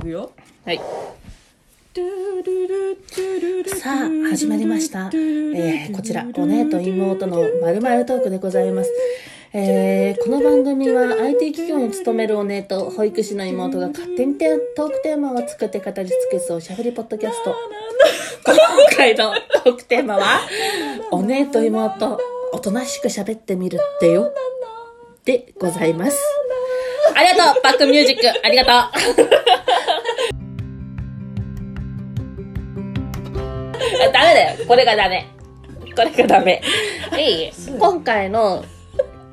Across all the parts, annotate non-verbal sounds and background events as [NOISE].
いくよはい。さあ、始まりました。えー、こちら、お姉と妹のまるまるトークでございます。えー、この番組は IT 企業に勤めるお姉と保育士の妹が勝手にテトークテーマを作って語り尽くすおしゃべりポッドキャスト。今回のトークテーマは、お姉と妹、おとなしく喋ってみるってよ。でございます。ありがとうバックミュージックありがとうダメだよ。これがダメ。これがダメ。いい？今回の、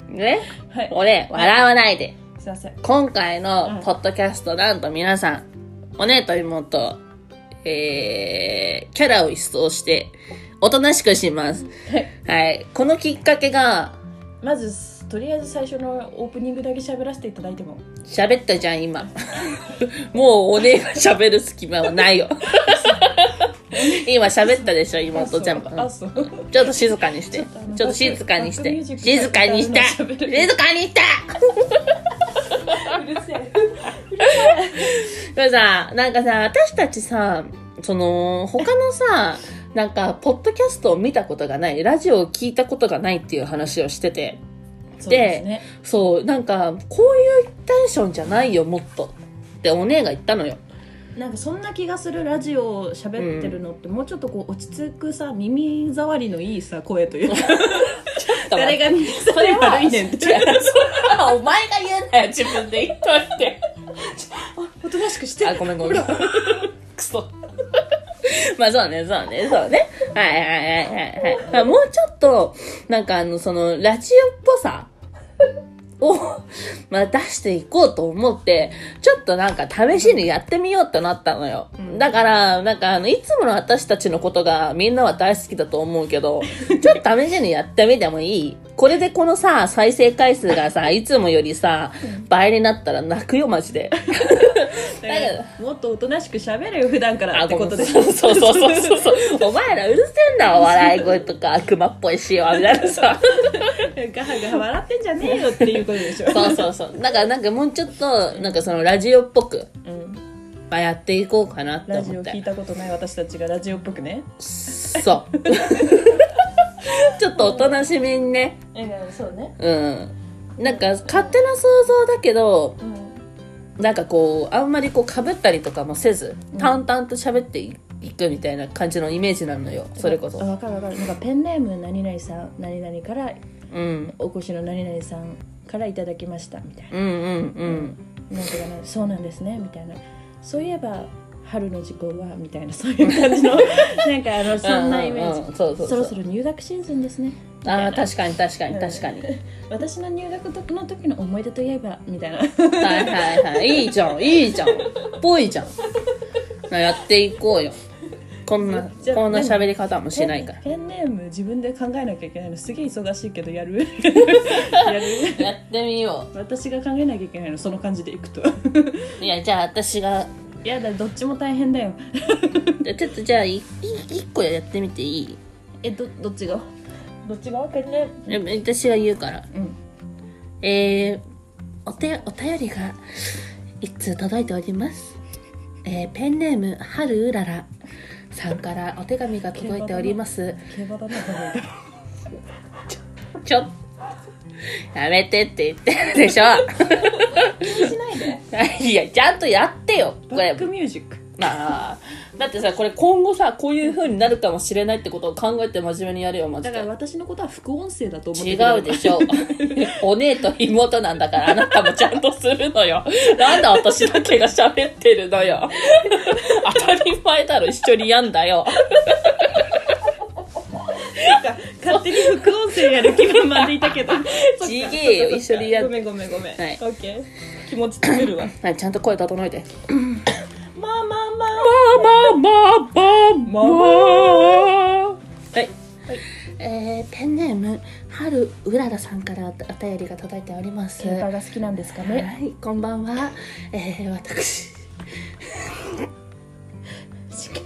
ね、はい俺、笑わないで。すいません今回のポッドキャスト、なんと皆さん、お姉と妹、えー、キャラを一掃して、おとなしくします。はい。このきっかけが、まずとりあえず最初のオープニングだけ喋らせていただいても喋ったじゃん、今。もうお姉が喋る隙間はないよ。[LAUGHS] [LAUGHS] 今喋ったでしょ、妹全部。あそう。ちょっと静かにして。ちょっと静かにして。静かにして。静かにして。うるせえ。でもさ、なんかさ、私たちさ、その、他のさ、なんか、ポッドキャストを見たことがない、ラジオを聞いたことがないっていう話をしてて、そうでそう、なんか、こういうテンションじゃないよ、もっと。ってお姉が言ったのよ。なんかそんな気がするラジオを喋ってるのって、もうちょっとこう落ち着くさ耳障りのいいさ声というか誰が耳そ障り悪いねんって [LAUGHS] それはお前が言うんだよ、自分で言っといて。おとなしくしてあ、ごめんごめん。[LAUGHS] くそ。[LAUGHS] まあそうね、そうね、そうね。はいはいはいはいはい。もうちょっと、なんかあの、その、ラジオっぽさを、まあ出していこうと思って、ちょっとなんか試しにやってみようってなったのよ。うんだから、なんかあの、いつもの私たちのことがみんなは大好きだと思うけど、ちょっと試しにやってみてもいいこれでこのさ、再生回数がさ、いつもよりさ、倍になったら泣くよ、マジで。だけどもっとおとなしく喋れよ普段からあ、ってことでそうそうそうそうそう。[LAUGHS] お前らうるせえんだ、笑い声とか、悪魔っぽいしよ、みたいなさ。ガハガハ笑ってんじゃねえよっていうことでしょそうそうそう。だからなんかもうちょっと、なんかそのラジオっぽく、うん、まあ、やっていこうかなってラジ思って。オ聞いたことない私たちがラジオっぽくねそう。[LAUGHS] ちょっとおとなしめにね、えそうね。うん。なんか勝手な想像だけど、うん。なんかこう、あんまりこう被ったりとかもせずうん、淡々と喋っていくみたいな感じのイメージなのよ、それこそ。あ。分かる分かる。なんかペンネーム何々さん何々からうん。お越しの何々さんからいただきましたみたいうんうんうん。ななんとかなそうなんですねみたいな。そういえば春の時効はみたいなそういう感じの [LAUGHS] なんかあのそんなイメージ、うんうんうんそうそう。そうろそろ入学シーズンですね。ああ確かに確かに確かに。私の入学の時の思い出といえばみたいな。はいはいはい。いいじゃんいいじゃん。ぽいじゃん。なやっていこうよ。こんなこんな喋り方もしないから。ペンネーム自分で考えなきゃいけないの。すげえ忙しいけどやる。[LAUGHS] やる。やってみよ私が考えなきゃいけないのその感じでいくと。ういやじゃあ私がやだどっちも大変だよ。[LAUGHS] ちょっとじゃあいい一個やってみていい？えどどっちが？どっちが？ペンネ私が言うから。うん。えー、お手お便りが一通届いております。えー、ペンネーム春うららさんからお手紙が届いております。競馬だなちょやめてって言ってるでしょ。気にしないで。いやちゃんとやってよ。これ。バックミュージック。ああだってさこれ今後さこういう風になるかもしれないってことを考えて真面目にやるよマジだでから私のことは副音声だと思って違うでしょ。お姉と妹なんだからあなたもちゃんとするのよ。なんで私だけが喋ってるのよ。当たり前だろ一緒にやんだよ勝手に副音声やる気分までいたけど。[LAUGHS] ちげえよ一緒にやごめんごめんごめん、はい、オケー。気持ちるわ。[LAUGHS] はいちゃんと声整えてまあまあまあ。まあまあまあまあ。はい、はい、えー、ペンネーム春うららさんからお便りが届いております。が好きなんですかね。はいこんばんは、えー、私。[LAUGHS]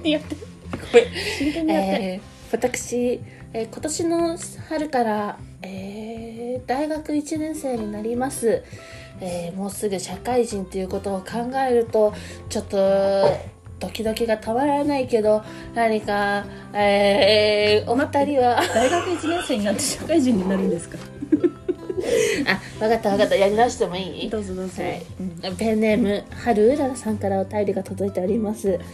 やってごめん。真剣にやって、えー、私えー今年の春から、えー大学1年生になります、えーもうすぐ社会人ということを考えるとちょっとドキドキがたまらないけど何か、えーお二人は。大学1年生になって社会人になるんですか？[LAUGHS] あ分かった分かった。やり直してもいい？どうぞどうぞ、はい。うんペンネーム春うららさんからお便りが届いております。[LAUGHS]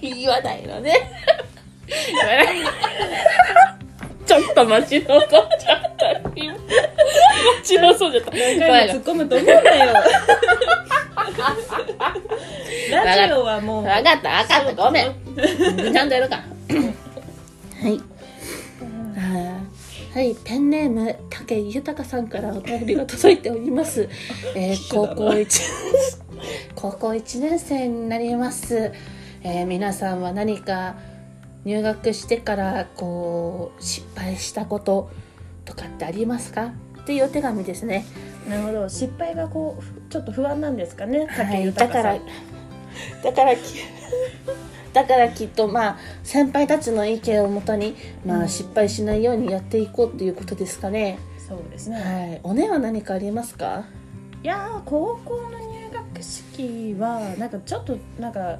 言わないのねちょっと待ちのそうちゃった。今待ちのそうちゃった。何回も突っ込むと思うんだよ。ラジオはもう。分かった分かった。ごめん。ちゃんとやるか。らはい。はいペンネーム武豊さんからお便りが届いております、えー高校1高校1年生になります、えー皆さんは何か入学してからこう失敗したこととかってありますか？っていうお手紙ですね。なるほど。失敗がこうちょっと不安なんですかね？はい、だからだからきだからきっとまあ先輩たちの意見をもとに、まあ、失敗しないようにやっていこうっていうことですかね、そうですね、はい。おねは何かありますか？いやー高校の入学式はなんかちょっとなんか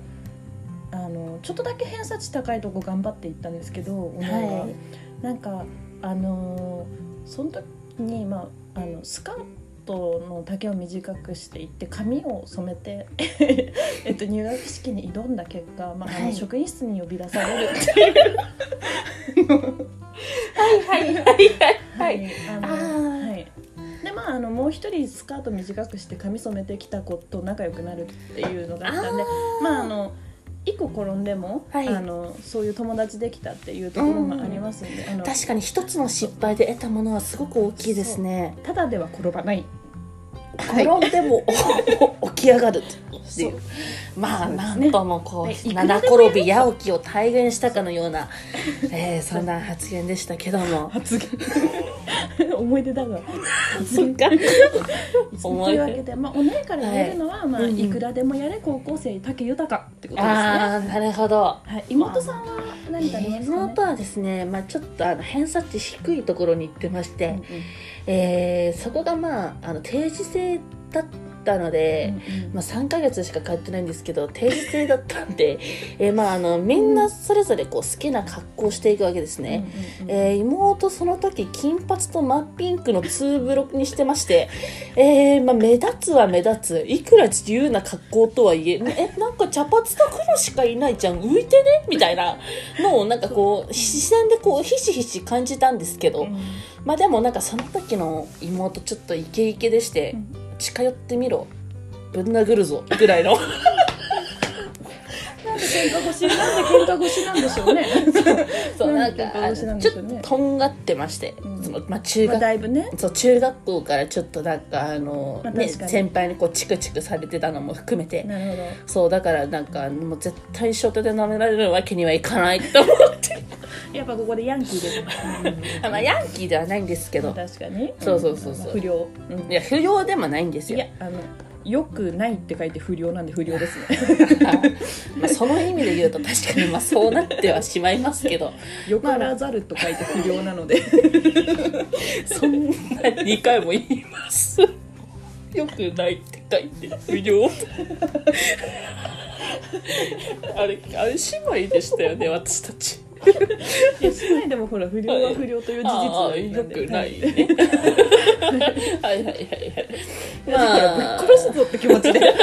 あのちょっとだけ偏差値高いとこ頑張っていったんですけど、お姉は。はい。なんかあのーその時に、まあ、あのスカートの丈を短くしていって髪を染めて、[LAUGHS] えっと、入学式に挑んだ結果、まああのはい。職員室に呼び出されるっていう。はいはい。[LAUGHS] はいはいあのあー。はい。でまああのもう一人スカート短くして髪染めてきた子と仲良くなるっていうのがあったんでまああの一個転んでも、はい。あのそういう友達できたっていうところもありますんで、あの確かに一つの失敗で得たものはすごく大きいですね。ただでは転ばない転んでもお [LAUGHS] 起き上がるっていう。まあなんともこう、七転び八起きを体現したかのような、えーそんな発言でしたけども。発言。[LAUGHS] 思い出だが [LAUGHS] 思い出。いうわけで、まあ、お姉から言えるのは、まあうん。うんいくらでもやれ高校生武豊ってことですね、ああなるほど。はい、妹さんは何かありますかね？妹はですね、まあ、ちょっとあの偏差値低いところに行ってまして、うんうん。えーそこがまああの定時制だったので、まあ、3ヶ月しか通ってないんですけど定時制だったんで、[LAUGHS] えーまあ、あのみんなそれぞれこう好きな格好をしていくわけですね。うんうんうんえー妹その時金髪と真っピンクのツーブロにしてまして、[LAUGHS] えーまあ、目立つは目立ついくら自由な格好とはいええなんか茶髪と黒しかいないじゃん浮いてね？みたいなのをなんかこう [LAUGHS] 視線でこうひしひし感じたんですけど、うんまあでもなんかその時の妹ちょっとイケイケでして、うん。近寄ってみろ。ぶん殴るぞ。ぐらいの。[LAUGHS] なんで喧嘩腰なんで喧嘩腰なんでしょうね。[LAUGHS] そううんなんかあのちょっととんがってまして、うん。そのまあ、中まあ学だいぶね。そう中学校からちょっとなんかあの、ね、まあ確かに。先輩にこうチクチクされてたのも含めて。なるほど。そうだからなんかもう絶対初手で舐められるわけにはいかないと思ってやっぱここでヤンキーでまあヤンキーではないんですけど。確かに。そうそうそうそう。不良。うん。いや不良でもないんですよ。いやあのよくないって書いて不良なんで不良ですね。[LAUGHS] まあその意味で言うと確かにまあそうなってはしまいますけど。[LAUGHS] よからざると書いて不良なので。[LAUGHS] そんな2回も言います。よくないって書いて不良。あれあれ姉妹でしたよね私たち [LAUGHS] いや姉妹でもほら不良は不良という事実なんで。よくないはねはいはいはいはい。だからぶっ殺すぞって気持ちで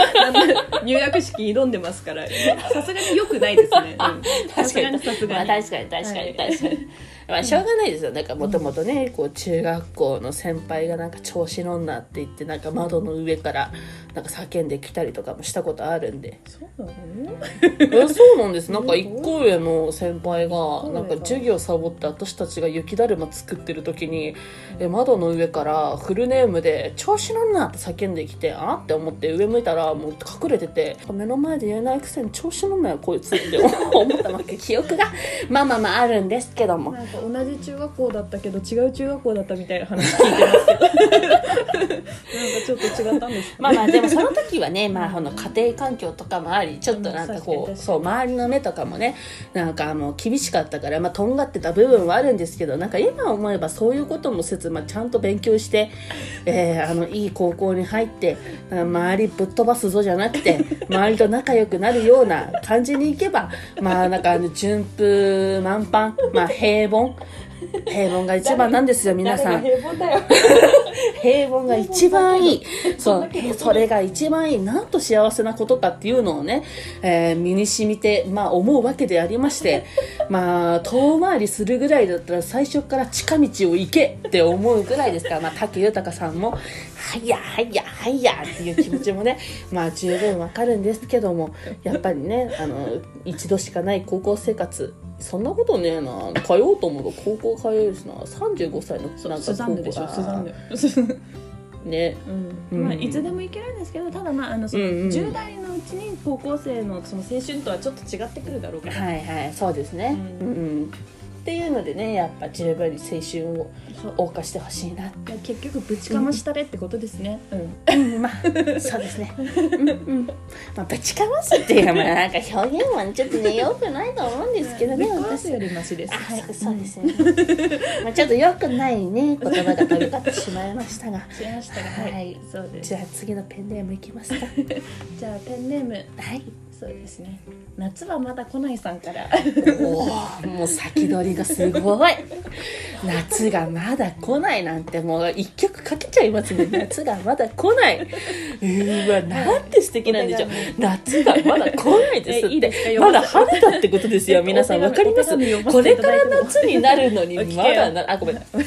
入学式挑んでますから。さすがによくないですね。うん。[LAUGHS] さすがにさすまあ、がに。確かに確かに確かに、まあしょうがないですよ。なんかもともとねこう中学校の先輩がなんか調子乗んなって言ってなんか窓の上からなんか叫んできたりとかもしたことあるんで。そうなの？えそうなんです。なんか一個上の先輩がなんか授業サボって私たちが雪だるま作ってる時にえ窓の上からフルネームで「調子乗んな!」って叫んできてあって思って上向いたらもう隠れてて目の前で言えないくせに調子乗んなよこいつって思ったわけ。記憶がまあまあまああるんですけども同じ中学校だったけど違う中学校だったみたいな話聞いてますけどなんかちょっと違ったんですかまあまあでもその時はね、[LAUGHS] まあ、この家庭環境とかもありりちょっとなんかうんこうそう周りの目とかもねなんかもう厳しかったから、まあ、とんがってた部分はあるんですけどなんか今思えばそういうこともせず、まあ、ちゃんと勉強して、[LAUGHS] えーあのいい高校に入って周りぶっ飛ばすぞじゃなくて周りと仲良くなるような感じにいけばまあなんかあの順風満帆、まあ、平凡平凡？が一番なんですよ皆さん。平凡だよ [LAUGHS] 平凡が一番いい。そうそれが一番いい。なんと幸せなことかっていうのをね、えー身に染みて、まあ思うわけでありまして、まあ遠回りするぐらいだったら最初から近道を行けって思うぐらいですから、まあ竹豊さんも、はいやはいやはいやっていう気持ちもね、[LAUGHS] まあ十分わかるんですけども、やっぱりね、あの、一度しかない高校生活、そんなことねえな。通おうと思うと高校通えるしな。35歳のなんかスザンヌでしょ。スザンヌ。ね。うんうん。まあいつでも行けるんですけどただまああのそのうんうん。10代のうちに高校生のその青春とはちょっと違ってくるだろうから。はいはい。そうですね、ううんんうんっていうのでねやっぱ十分に青春を謳歌してほしいな、結局ぶちかましたれってことですね。うん。うん、まあ [LAUGHS] そうですね。うん。うん。まあぶちかますっていうのはまあなんか表現はちょっとねよくないと思うんですけどね私。よりマシです。あはい。そうそうですね、まあちょっとよくないね言葉が飛び交ってしまいましたが。しましたがはい。はい。そうです。じゃあ次のペンネームいきますか。[LAUGHS] じゃあペンネーム。はいそうですね。夏はまだ来ないさんから。おーもう先取りがすごい。夏がまだ来ないなんてもう一曲かけちゃいますね。夏がまだ来ない。うわなんて素敵なんでしょう。夏がまだ来ないですえいいですか？って読まだ春だってことですよ。皆さんわかります？これから夏になるのにまだなあごめんあ聞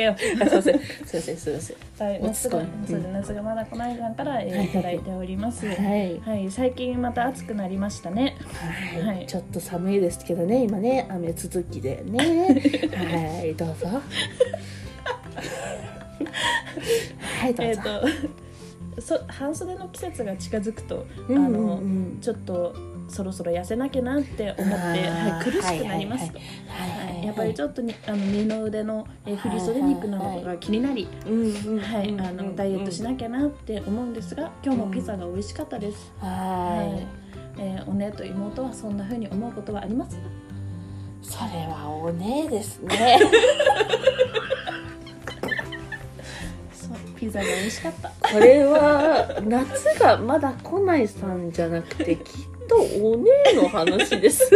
けよ。すいませんすいませんすいませんはい、夏がそうで夏がまだ来ないから、えーはい。いただいております。は、はいい最近また暑くなりましたね。はい、はい。ちょっと寒いですけどね今ね雨続きでね。[LAUGHS] はい。どうぞ。はいどうえっ、ぞ、と、そ半袖の季節が近づくと、うんうんあのうんちょっとそろそろ痩せなきゃなって思って、はい、苦しくなります。はいはいやっぱりちょっとにあの二の腕の、えー振り袖肉などが気になり、うんうんうんはい、あのダイエットしなきゃなって思うんですが、今日もピザが美味しかったです。ははい、えーお姉と妹はそんな風に思うことはあります？それはお姉ですね。[LAUGHS] ピザが美味しかった。これは夏がまだ来ないさんじゃなくてきっとお姉の話です。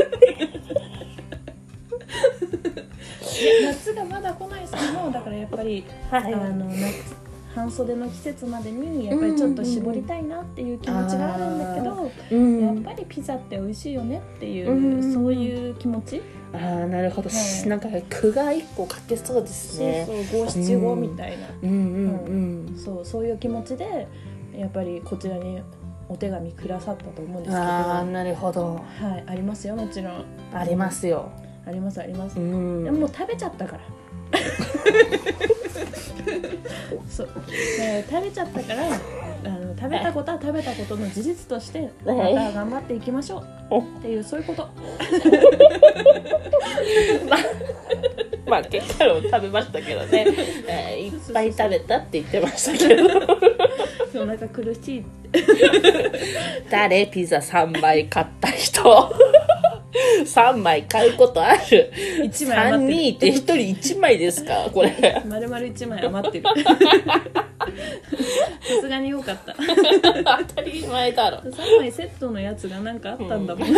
夏がまだ来ないさんもだからやっぱり、はあの夏半袖の季節までにやっぱりちょっと絞りたいなっていう気持ちがあるんだけど、うん。やっぱりピザって美味しいよねっていう、うんそういう気持ち、ああなるほど、はい。なんか句が一個書けそうですね。そうそう五七五みたいな、うん。うんうん、そうそういう気持ちでやっぱりこちらにお手紙くださったと思うんですけど、あなるほど。い、ありますよもちろん。ありますよ。ありますあります。う、ん。でももう食べちゃったから。[LAUGHS] そう、ね、食べちゃったからあの食べたことは食べたことの事実としてまたはい頑張っていきましょう。っていうそういうこと [LAUGHS] [LAUGHS] まあ結果を食べましたけどね、えーいっぱい食べたって言ってましたけど。お腹苦しい。誰ピザ3枚買った人？3枚買うことある？1枚3余って人いて1人1枚ですか？これ。る丸々1枚余ってる。さすがによかった。当たり前だろ。3枚セットのやつがなんかあったんだもん、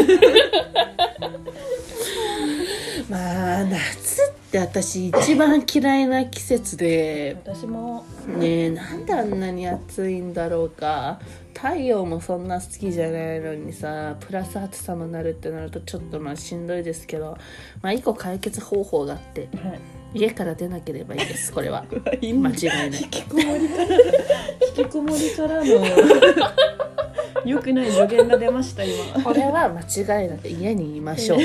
まあ夏って私一番嫌いな季節で私も。ねえなんであんなに暑いんだろうか。太陽もそんな好きじゃないのにさプラス暑さもなるってなるとちょっとまあしんどいですけどまあ一個解決方法があってはい。家から出なければいいですこれは。[LAUGHS] 今間違いない。引きこもりから引きこもりからの [LAUGHS] 良くない助言が出ました今。これは間違いなく家にいましょう。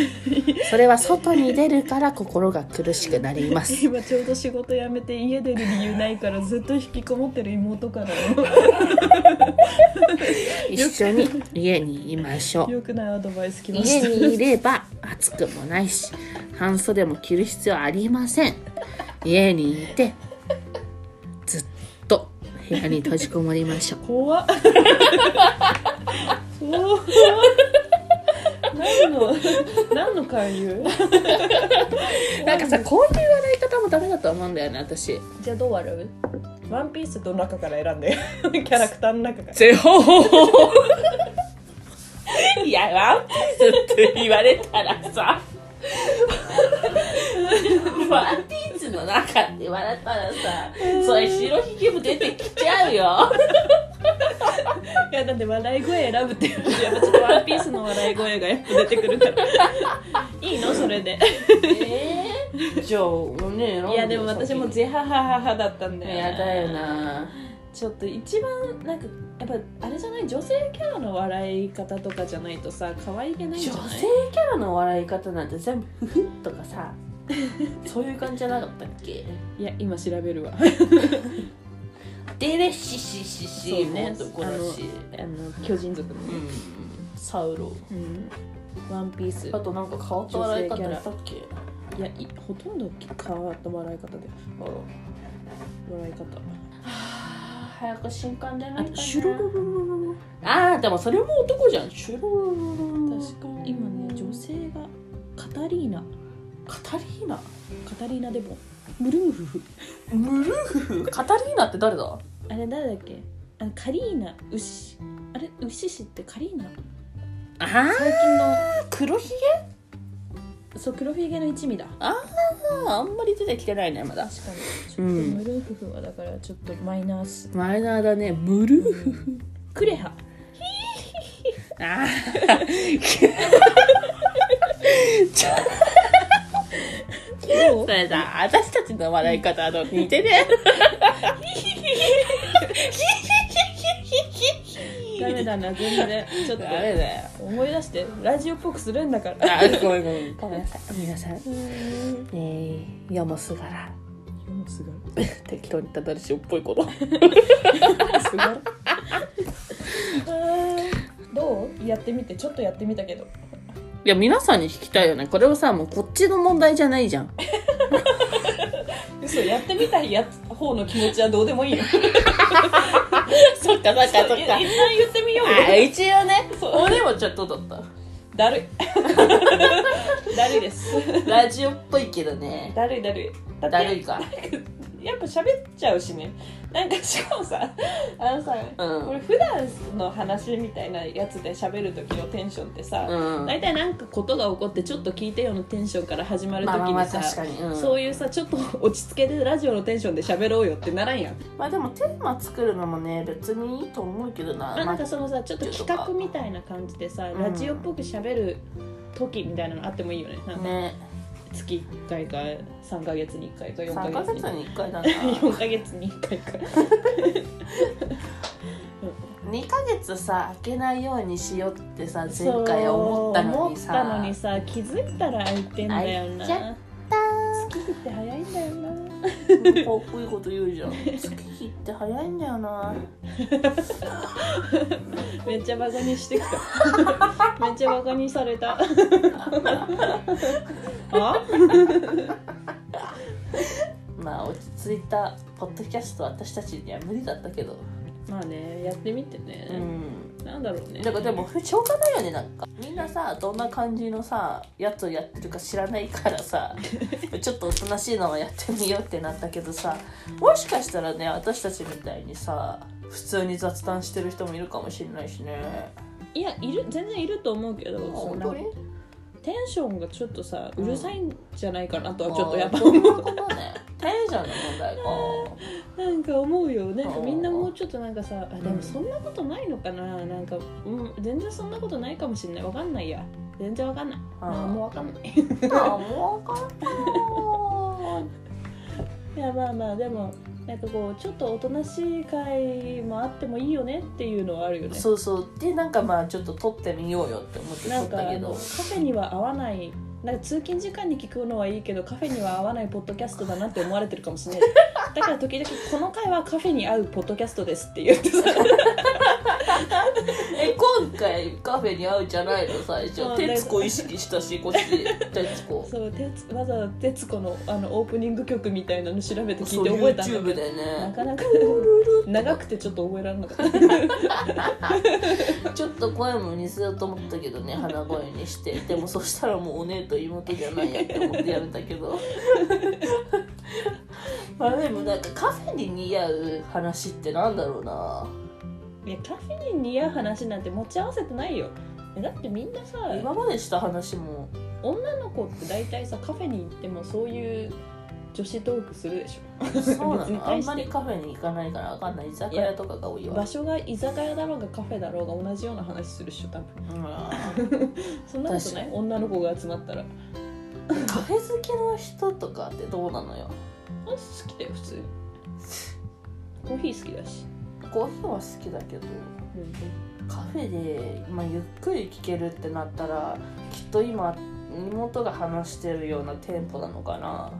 それは外に出るから心が苦しくなります。[LAUGHS] 今ちょうど仕事辞めて家出る理由ないからずっと引きこもってる妹から。の [LAUGHS] 一緒に家にいましょう。良くないアドバイスきました。家にいれば暑くもないし半袖も着る必要ありません。家にいて部屋に閉じこもりましょう。怖っ。おー何の何の勧誘？[LAUGHS] なんかさこういう笑い方もダメだと思うんだよね私。じゃあどう笑う？ワンピースの中から選んで。[LAUGHS] キャラクターの中から。ゼホ。いやワンピースって言われたらさ。[LAUGHS] ワンピースの中って言われたらさそれ白ひげも出てきちゃうよ。[LAUGHS] いやだって笑い声選ぶっていうとやっぱちょっとワンピースの笑い声がやっぱ出てくるから。[LAUGHS] いいの？それで。えー、じゃあねいやでも私もゼハハハハだったんだよやだよな。ちょっと一番なんかやっぱあれじゃない？女性キャラの笑い方とかじゃないとさ可愛げないんじ女ゃない？性キャラの笑い方なんて全部フフッとかさそういう感じじゃなかったっけ？いや今調べるわ。デレシシシシも男だし。あの巨人族のね、うんサウロ。うん。ワンピース。あとなんか変わった笑い方したっけ？いやいほとんど変わった笑い方であら。笑い方。早く新刊でないかなあとシュルルルルルルあーでもそれも男じゃん。シュルルルルル確かに。今ね女性がカタリーナカタリーナ？カタリーナデボンムルーフフ。ムルーフカタリーナって誰だ？あれ誰だっけ？あのカリーナ。牛あれ？牛氏ってカリーナ？あ最近の。黒ひげ？そう黒ひげの一味だ。あああんまり出てきてないねまだ。確かに。ちょっとうん。ムルーフフはだからちょっとマイナスマイナーだね。ムルーフクレハ。あどう [LAUGHS] [LAUGHS] それさ私たちの笑い方と似てねダメだな全然。ちょっとダメだよ。思い出してラジオっぽくするんだから。あごめんごめん。ごめんなさい。皆さんえー、ヤモスガラすご適当にた誰しよっぽいこと。い [LAUGHS] すごいどう？やってみて。ちょっとやってみたけどいや皆さんに聞きたいよね。これはさもうこっちの問題じゃないじゃん。[LAUGHS] 嘘やってみたいやつ方の気持ちはどうでもいいよ。そっかそっかそっか。一旦言ってみようよ。あ一応ね。そう。俺もちょっとだった。だるい。だるいです。ラジオっぽいけどね。だるいだるい。だってだるいかやっぱ喋っちゃうしね。なんかしかもさ [LAUGHS] あのさ、うん。これ普段の話みたいなやつで喋る時のテンションってさ、うん。大体なんかことが起こってちょっと聞いてよのテンションから始まる時まあまあまあにさ、確かに、うん、そういうさちょっと落ち着けてラジオのテンションで喋ろうよってならんやん、まあでもテーマ作るのもね別にいいと思うけどな、あなんかそのさちょっと企画みたいな感じでさ、うん。ラジオっぽく喋る時みたいなのあってもいいよね。なんかね月1回か3ヶ月に1回か4 3ヶ月に。ヶ月に1回だな。[LAUGHS] 4ヶ月に1回か。[LAUGHS] 2ヶ月さ開けないようにしようってさ前回思ったのにさ。思ったのにさ気づいたら空いてんだよな。空いちゃっ月日って早いんだよなかっこいいこと言うじゃん。月日って早いんだよな。[LAUGHS] めっちゃバカにしてきた。[LAUGHS] めっちゃバカにされた。[LAUGHS] あ？まあ落ち着いたポッドキャスト私たちには無理だったけどまあねやってみてね、うん。なんだろうね。だからでもしょうがないよねなんか。みんなさどんな感じのさやつをやってるか知らないからさ [LAUGHS] ちょっとおとなしいのをやってみようってなったけどさもしかしたらね私たちみたいにさ普通に雑談してる人もいるかもしれないしね。いやいる全然いると思うけどそ本当に？のテンションがちょっとさうるさいんじゃないかなとはちょっとやっぱあーそういうことねテンションの問題。かなんか思うよなんかうんみんなもうちょっとなんかさあでうん。もそんなことないのかな。なんか、うん、全然そんなことないかもしれない。わかんないや。全然わかんない。うん。なんもわかんない。[LAUGHS] あもう分かんない。いやまあまあでもなんかこうちょっとおとなしい会もあってもいいよねっていうのはあるよね。そうそう。でなんかまあちょっと撮ってみようよって思って撮なんかったけどカフェには合わないなんか通勤時間に聞くのはいいけどカフェには合わないポッドキャストだなって思われてるかもしれない。[LAUGHS] だから時々この回はカフェに合うポッドキャストですって言ってさ [LAUGHS] え今回カフェに会うじゃないの最初。徹子意識したしこっち徹子。[LAUGHS] そうてつわざわざ「徹子の」あのオープニング曲みたいなの調べて聞いて覚えたんだけど。でね。なかなか長くてちょっと覚えられなかった。ちょっと声も似せようと思ったけどね鼻声にして。でもそしたらもうお姉と妹じゃないやって思ってやめたけど。[LAUGHS] まあでもなんかカフェに似合う話ってなんだろうな。いやカフェに似合う話なんて持ち合わせてないよ。えだってみんなさ今までした話も。女の子って大体さカフェに行ってもそういう女子トークするでしそうなの？あんまりカフェに行かないからわかんない。居酒屋とかが多いわ。ょ場所が居酒屋だろうがカフェだろうが同じような話するっしょ多分。うん [LAUGHS] そんなことない？女の子が集まったら。カフェ好きの人とかってどうなのよ？あ好きだよ普通に。コーヒー好きだし。コーヒーは好きだけど。カフェで、まあ、ゆっくり聞けるってなったらきっと今妹が話してるようなテンポなのかな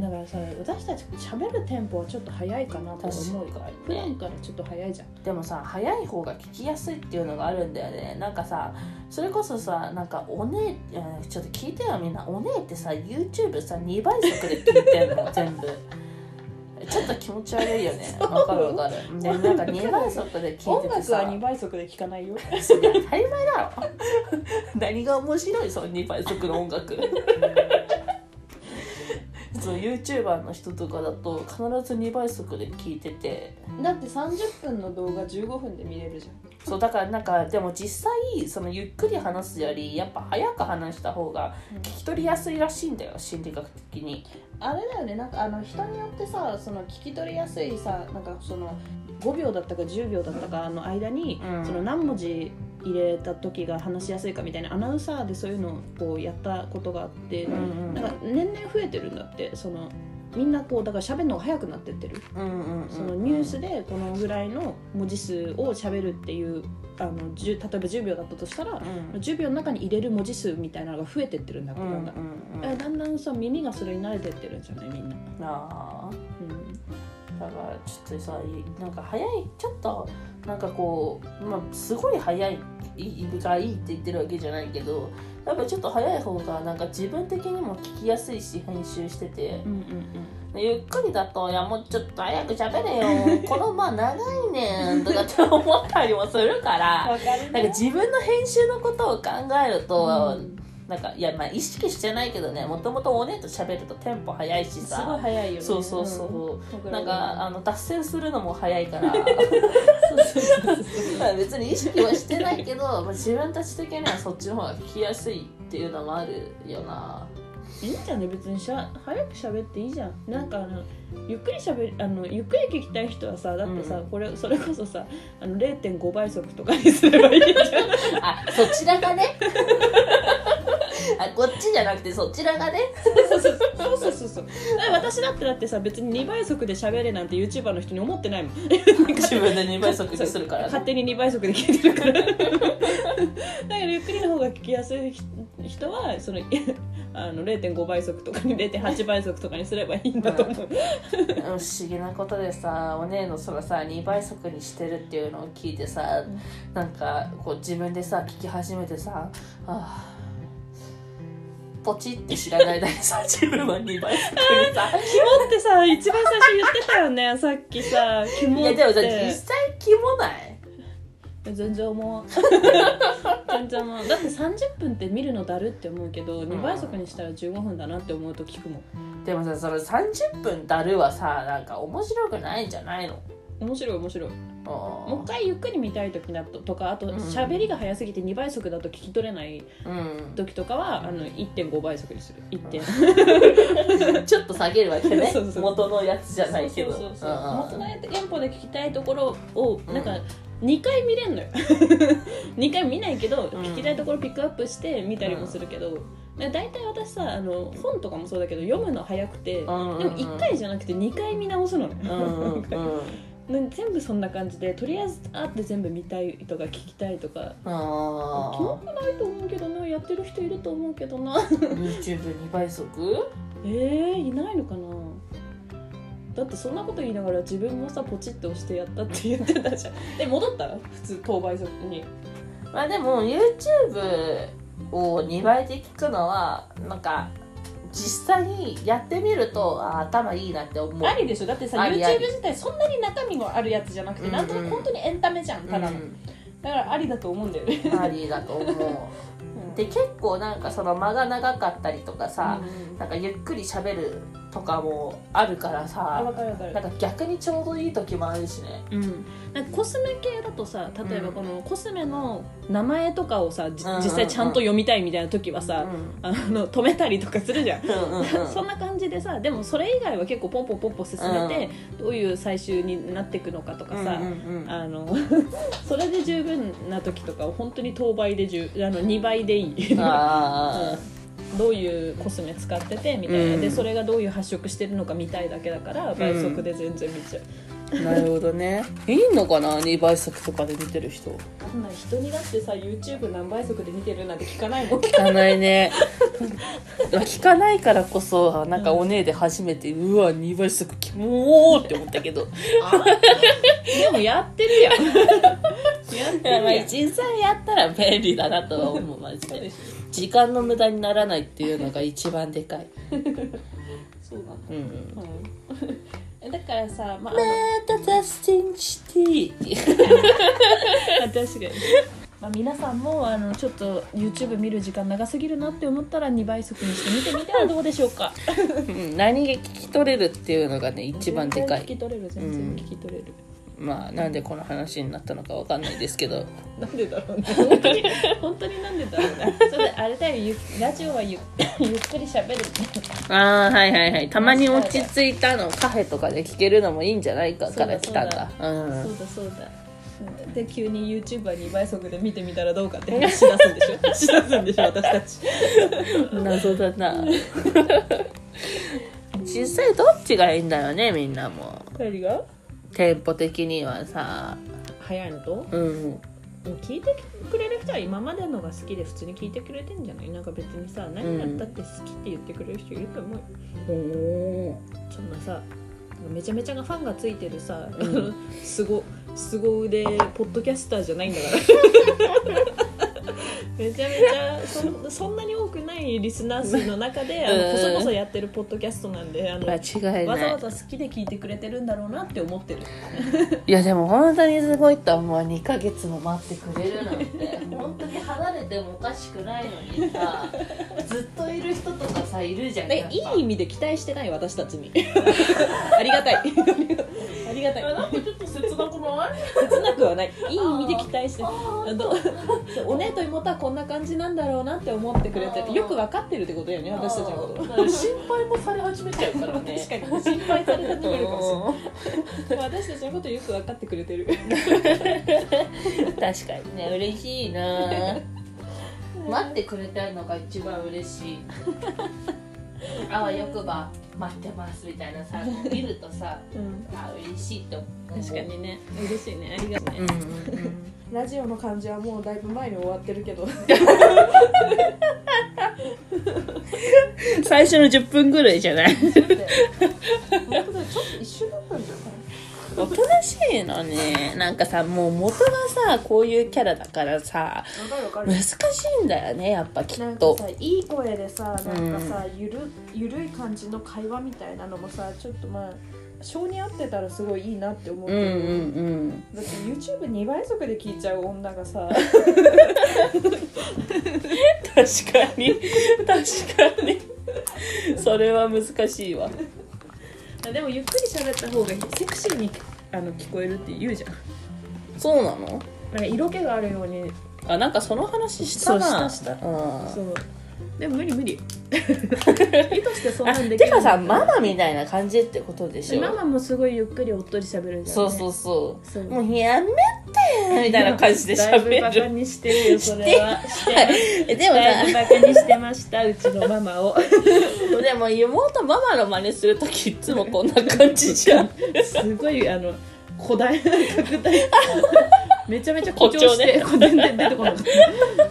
だからさ私たち喋るテンポはちょっと早いかなとは思う確か普に。ね段からちょっと早いじゃん。でもさ早い方が聞きやすいっていうのがあるんだよね。なんかさそれこそさなんかお姉うんちょっと聞いてよみんな。お姉ってさ YouTube さ2倍速で聞いてんの [LAUGHS] 全部。ちょっと気持ち悪いよね。わかるわかる。でなんか2倍速で聞い音ててさ。楽は2倍速で聴かないよ。当たり前だろ。[LAUGHS] 何が面白いその2倍速の音楽そう YouTuber の人とかだと必ず2倍速で聞いてて。だって30分の動画15分で見れるじゃん。そうだからなんかでも実際そのゆっくり話すよりやっぱ早く話した方が聞き取りやすいらしいんだよ心理学的に。あれだよね。なんかあの人によってさその聞き取りやすいさなんかその5秒だったか10秒だったかの間に、うん。その何文字入れた時が話しやすいかみたいなアナウンサーでそういうのをこうやったことがあって、うんなんか年々増えてるんだってそのみんなこうだから喋るのが早くなってってる、うんうんうん。そのニュースでこのぐらいの文字数を喋るっていうあの10例えば10秒だったとしたら、うん。10秒の中に入れる文字数みたいなのが増えてってるんだけど、うんうんだんだんさ耳がそれに慣れてってるんじゃないみんな、あー。うん、だからちょっとさなんか早いちょっとなんかこう、まあ、すごい早いがいいって言ってるわけじゃないけどやっぱちょっと早い方がなんか自分的にも聞きやすいし編集してて。うんうんゆっくりだと「いやもうちょっと早く喋れよ。[LAUGHS] このまあ長いねん」とかって思ったりもするからわかるなんか自分の編集のことを考えると、うんなんかいやまあ意識してないけどねもともとお姉と喋るとテンポ早いしすごいさ早いよね。そうそうそう、う。ん。なんかあの脱線するのも早いから。別に意識はしてないけど、まあ、自分たち的にはそっちの方が聞きやすいっていうのもあるよな。いいんじゃんね？別にしゃ早く喋っていいじゃん。なんかあのゆっくり喋るあのゆっくり聞きたい人はさだってさ、うんこれそれこそさあの0.5倍速とかにすればいいじゃん。あそちらがね [LAUGHS] あこっちじゃなくてそちらがね。そうそうそうそうそうそう。私だってだってさ別に2倍速で喋れなんて YouTuber の人に思ってないもん。自分で2倍速にするからね。勝手に2倍速で聞いてるから。だからゆっくりの方が聞きやすい人はその [LAUGHS] あの0.5倍速とかに0.8倍速とかにすればいいんだと思う、[LAUGHS] 不思議なことでさお姉のそのさ2倍速にしてるっていうのを聞いてさ、なんかこう自分でさ聞き始めてさあーポチって知らない間にさ [LAUGHS] 自分は2倍速にさ。肝ってさ一番最初言ってたよね [LAUGHS] さっきさ肝って。いやでもさ実際キモない？全然思う全然思うだって30分って見るのだるって思うけど2倍速にしたら15分だなって思うと聞くもん。でもさその30分だるはさなんか面白くないんじゃないの？面白い面白い。ももう一回ゆっくり見たい時だととかあとうん。喋りが早すぎて2倍速だと聞き取れないうん。時とかはあの1.5倍速にする。1点。[LAUGHS] ちょっと下げるわけね。[LAUGHS] そうそう元のやつじゃないけど。そうそうそうう。んうん元のやつテンポで聞きたいところをうん。なんか2回見れんのよ。[LAUGHS] 2回見ないけど、ん。聞きたいところピックアップして見たりもするけど、だ大体私さあの本とかもそうだけど読むの早くて、うんうんうん。でも1回じゃなくて2回見直すのね、うんうん全部そんな感じでとりあえずあって全部見たいとか聞きたいとか。あキモくないと思うけどなやってる人いると思うけどな。YouTube2 倍速？えー、いないのかな。だってそんなこと言いながら自分もさポチッと押してやったって言ってたじゃん。え戻った？普通当倍速に。まあでも YouTube を2倍で聞くのはなんか実際にやってみるとあ頭いいなって思う。ありでしょ？だってさありあり。YouTube 自体そんなに中身があるやつじゃなくて、なんとなく本当にエンタメじゃんただの、うん。だからありだと思うんだよね。ありだと思う。[LAUGHS] で結構なんかその間が長かったりとかさ、うん。なんかゆっくり喋るとかもあるからあさなんか逆にちょうどいい時もあるしね。うん、なんかコスメ系だとさ例えばうん。このコスメの名前とかをさ、じうんうんうん。実際ちゃんと読みたいみたいな時はさ、あの止めたりとかするじゃん。うんうんうん [LAUGHS] そんな感じでさでもそれ以外は結構ポンポンポンポン進めて、どういう最終になっていくのかとかさ、うんうんうん。あの [LAUGHS] それで十分な時とかは本当に当倍で十あの2倍でいい。あ [LAUGHS] うんどういうコスメ使っててみたいな、うん。でそれがどういう発色してるのか見たいだけだから倍速で全然見ちゃう、あなるほどね。[LAUGHS] いいのかな？2倍速とかで見てる人。あんな人にだってさ YouTube 何倍速で見てるなんて聞かないもん。聞かないね。[LAUGHS] 聞かないからこそなんかお姉で初めて、うわ2倍速キモーって思ったけど。でもやってるやん。[LAUGHS] やっていやまあ実際やったら便利だなとは思うマジで時間の無駄にならないっていうのが一番でかい、ょそうだ。うん、うん。え [LAUGHS] だからさまああマタタスティンシティ確かに。まあ、皆さんもあのちょっと YouTube 見る時間長すぎるなって思ったら2倍速にして見てみてはどうでしょうか。[LAUGHS] うん。何が聞き取れるっていうのがね一番でかい。聞き取れる？全然聞き取れる、まあなんでこの話になったのかわかんないですけど。なんでだろうね。本当に本当になんでだろうね。それであれだよ。ゆラジオはゆ [LAUGHS] ゆっくりしゃべるああはいはいはい。たまに落ち着いたのカフェとかで聞けるのもいいんじゃないかから来たんだうそうんだそうだ。うん。で急に YouTube は2倍速で見てみたらどうかって話し出すんでしょ？[LAUGHS] し出すんでしょ私たち。謎だな。[LAUGHS] 実際どっちがいいんだよねみんなも。何が？テンポ的にはさ。早いのと？うん。聞いてくれる人は今までのが好きで普通に聞いてくれてんじゃない？なんか別にさ何やったって好きって言ってくれる人いると思うよ。おそんなさめちゃめちゃがファンがついてるさ、うん。[LAUGHS] すごすご腕ポッドキャスターじゃないんだから [LAUGHS] めちゃめちゃそんそんなに多くないリスナー数の中であのうん。こそこそやってるポッドキャストなんであの間違いわざわざ好きで聞いてくれてるんだろうなって思ってる。[LAUGHS] いやでも本当にすごいと思う。2ヶ月も待ってくれるなんて。[LAUGHS] 本当に離れてもおかしくないのにさずっといる人とかさいるじゃん。でいい意味で期待してない？私たちに。ありがたい。ありがたい。なんかちょっと切なくない？切なくはない。いい意味で期待して [LAUGHS] お姉と妹はこんな感じなんだろうなって思ってくれてあー。るよく分かってるってことだよね私たちのこと。心配もされ始めちゃうからね。[LAUGHS] 確かに心配され始めるかもしれない。[LAUGHS] 私たちのことよく分かってくれてる。確かにね嬉しいな。待ってくれてるのが一番嬉しい。あわよくば待ってますみたいなさ見るとさうん。あ嬉しいって思う。確かにね。嬉しいね。ありがとうね、うんラジオの感じはもうだいぶ前に終わってるけど。[LAUGHS] 最初の10分ぐらいじゃない？しいのね。なんかさもう元がさこういうキャラだからさ難しいんだよねやっぱきっと。さいい声でさなんかさ、ゆるゆるい感じの会話みたいなのもさちょっとまあ性に合ってたらすごいいいなって思うけど、うんうんうん。だって YouTube2 倍速で聞いちゃう女がさ。確かに。確かに。それは難しいわ。[LAUGHS] でもゆっくり喋った方がセクシーにあの聞こえるって言うじゃん。そうなの？なんか色気があるように。あなんかその話したな。そうしたした。うん。そう。でも無理無理 [LAUGHS] 意図してそんなんできるてかさママみたいな感じってことでしょ？ママもすごいゆっくりおっとり喋るじゃん、ね、そうそうそう。そう。もうやめてみたいな感じでだいぶバカにしてるよそれは。してでもさ。バカにしてましたうちのママを。[LAUGHS] でも妹ママの真似するときいつもこんな感じじゃん。すごいあの古代拡大 [LAUGHS] めちゃめちゃ誇張して全然出てこなかっ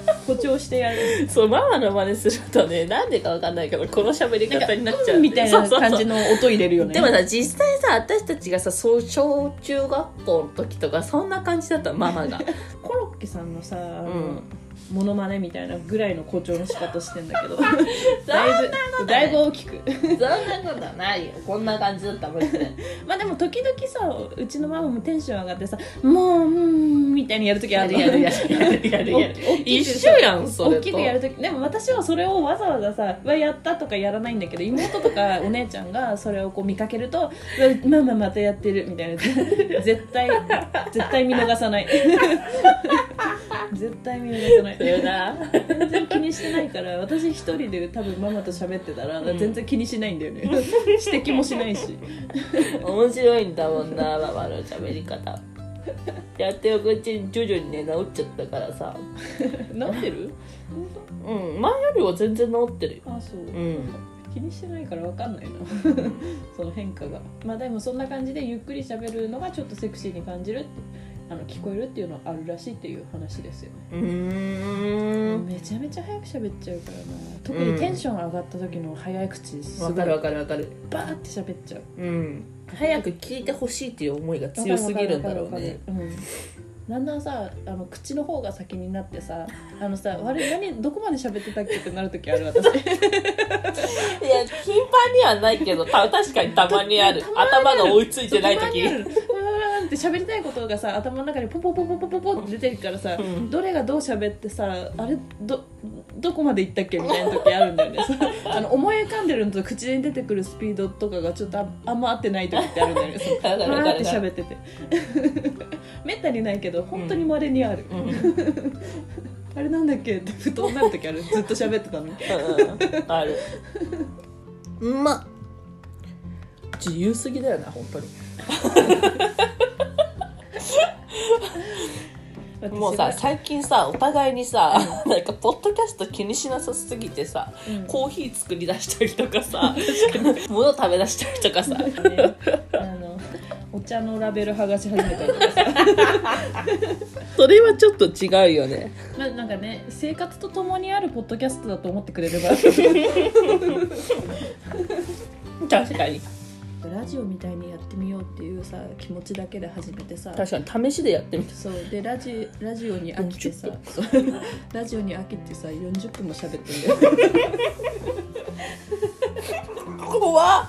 た。誇張してやる。そうママの真似するとねなんでかわかんないけどこの喋り方になっちゃう。みたいな感じの音入れるよね。でもさ実際さ私たちがさそう小中学校の時とかそんな感じだったママが。[LAUGHS] コロッケさんのさうんモノマネみたいなぐらいの誇張の仕方してんだけど。[LAUGHS] だいぶだいぶ大きく。そんなことはないよ。こんな感じだったマジで。[LAUGHS] まあでも時々さうちのママもテンション上がってさ「もううん」みみたいにやるときあるやるやるやるやる一緒やんそれと。大きくやるときでも私はそれをわざわざさ「わやった」とかやらないんだけど妹とかお姉ちゃんがそれをこう見かけると「うわママまたやってる」みたいな。絶対絶対見逃さない。[LAUGHS] 絶対見逃さないそれな [LAUGHS] 全然気にしてないから私一人で多分ママと喋ってたらん。全然気にしないんだよね、[LAUGHS] 指摘もしないし。面白いんだもんなママの喋り方。やっておくうちに徐々にね治っちゃったからさ。なってる？うん前よりは全然治ってるよ。あそう、うん。気にしてないから分かんないな。[LAUGHS] その変化が。まあでもそんな感じでゆっくり喋るのがちょっとセクシーに感じるってあの聞こえるっていうのはあるらしいっていう話ですよね。うーん。めちゃめちゃ早く喋っちゃうからな。特にテンション上がった時の早口すごいわかるわかるわかる。バーって喋っちゃう。うん。早く聞いてほしいっていう思いが強すぎるんだろうね。だん。だんさあの口の方が先になってさあのさあれ何どこまで喋ってたっけってなる時ある私。[LAUGHS] いや頻繁にはないけどた確かにたまにある。頭が追いついてない時って喋りたいことがさ頭の中にポポポポポポポって出てるからさ、うん。どれがどう喋ってさあれどどこまで行ったっけ？みたいな時あるんだよね。[LAUGHS] あの思い浮かんでるのと口に出てくるスピードとかがちょっとああんま合ってない時ってあるんだよね。[LAUGHS] そうわかるわかるわーって喋ってて。[LAUGHS] めったにないけど本当に稀にある、うん。あれなんだっけ？ってふとなる時ある。ずっと喋ってたのに。うんある。まあ自由すぎだよな本当にもうさ最近さお互いにさ、なんかポッドキャスト気にしなさすぎてさ、うん。コーヒー作り出したりとかさ [LAUGHS] 物食べ出したりとかさ。ね。あのお茶のラベル剥がし始めたりとかさ。[LAUGHS] それはちょっと違うよね。まあなんかね生活とともにあるポッドキャストだと思ってくれれば [LAUGHS] 確かにラジオみたいにやってみようっていうさ気持ちだけで始めてさ。確かに試しでやってみたそう。でラジラジオに飽きてさ。そうラジオに飽きてさ40分も喋ってんだよ。怖っ。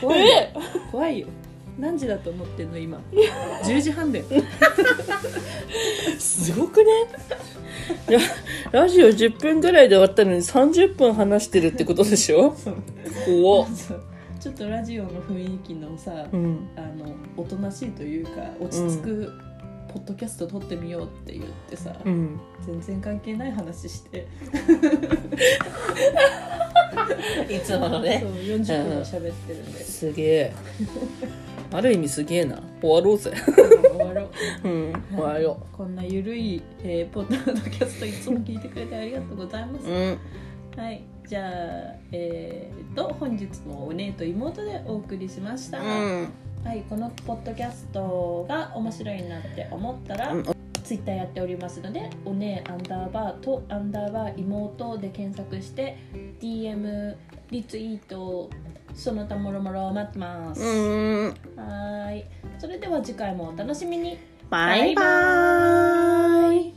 怖いよ。え？怖いよ。何時だと思ってんの今？10時半だよ。すごくね？いやラジオ10分ぐらいで終わったのに30分話してるってことでしょ？怖っちょっとラジオの雰囲気のさ、うん。あのおとなしいというか落ち着く、ポッドキャスト撮ってみようって言ってさ、うん。全然関係ない話して。いつものそうね40分も喋ってるんで、すげえ。ある意味すげえな。終わろうぜ。終わろう。[LAUGHS] うん終わろこんなゆるい、えーポッドキャストいつも聞いてくれてありがとうございます、ううん。はいじゃあえー、と本日もお姉と妹でお送りしました、うんはい、このポッドキャストが面白いなって思ったら、うんツイッターやっておりますので、おねアンダーバーとアンダーバー妹で検索して、DM、リツイート、その他もろもろ待ってます。うんはーい。それでは次回もお楽しみに。バイバーイ